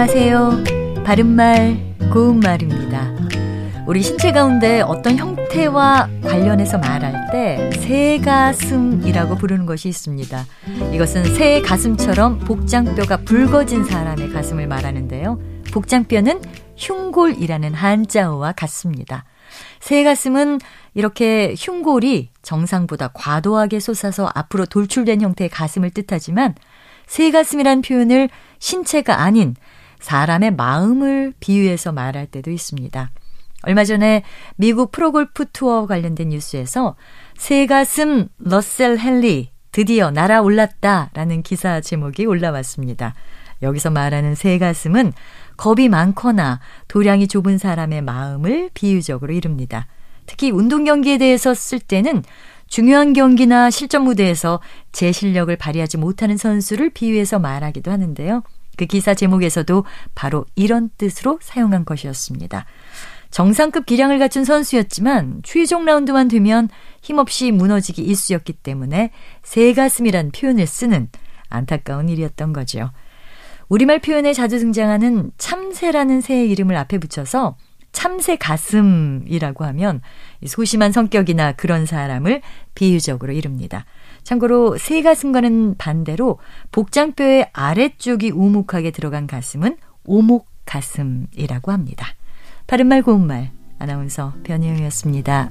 안녕하세요. 바른말, 고운말입니다. 우리 신체 가운데 어떤 형태와 관련해서 말할 때 새가슴이라고 부르는 것이 있습니다. 이것은 새 가슴처럼 복장뼈가 붉어진 사람의 가슴을 말하는데요. 복장뼈는 흉골이라는 한자어와 같습니다. 새 가슴은 이렇게 흉골이 정상보다 과도하게 솟아서 앞으로 돌출된 형태의 가슴을 뜻하지만 새 가슴이란 표현을 신체가 아닌 사람의 마음을 비유해서 말할 때도 있습니다. 얼마 전에 미국 프로골프 투어 관련된 뉴스에서 새 가슴 러셀 헨리 드디어 날아올랐다라는 기사 제목이 올라왔습니다. 여기서 말하는 새 가슴은 겁이 많거나 도량이 좁은 사람의 마음을 비유적으로 이릅니다. 특히 운동 경기에 대해서 쓸 때는 중요한 경기나 실전 무대에서 제 실력을 발휘하지 못하는 선수를 비유해서 말하기도 하는데요. 그 기사 제목에서도 바로 이런 뜻으로 사용한 것이었습니다. 정상급 기량을 갖춘 선수였지만 최종 라운드만 되면 힘없이 무너지기 일쑤였기 때문에 새가슴이란 표현을 쓰는 안타까운 일이었던 거죠. 우리말 표현에 자주 등장하는 참새라는 새의 이름을 앞에 붙여서 참새 가슴이라고 하면 소심한 성격이나 그런 사람을 비유적으로 이릅니다. 참고로 새 가슴과는 반대로 복장뼈의 아래쪽이 우묵하게 들어간 가슴은 오목 가슴이라고 합니다. 바른말 고운말 아나운서 변희영이었습니다.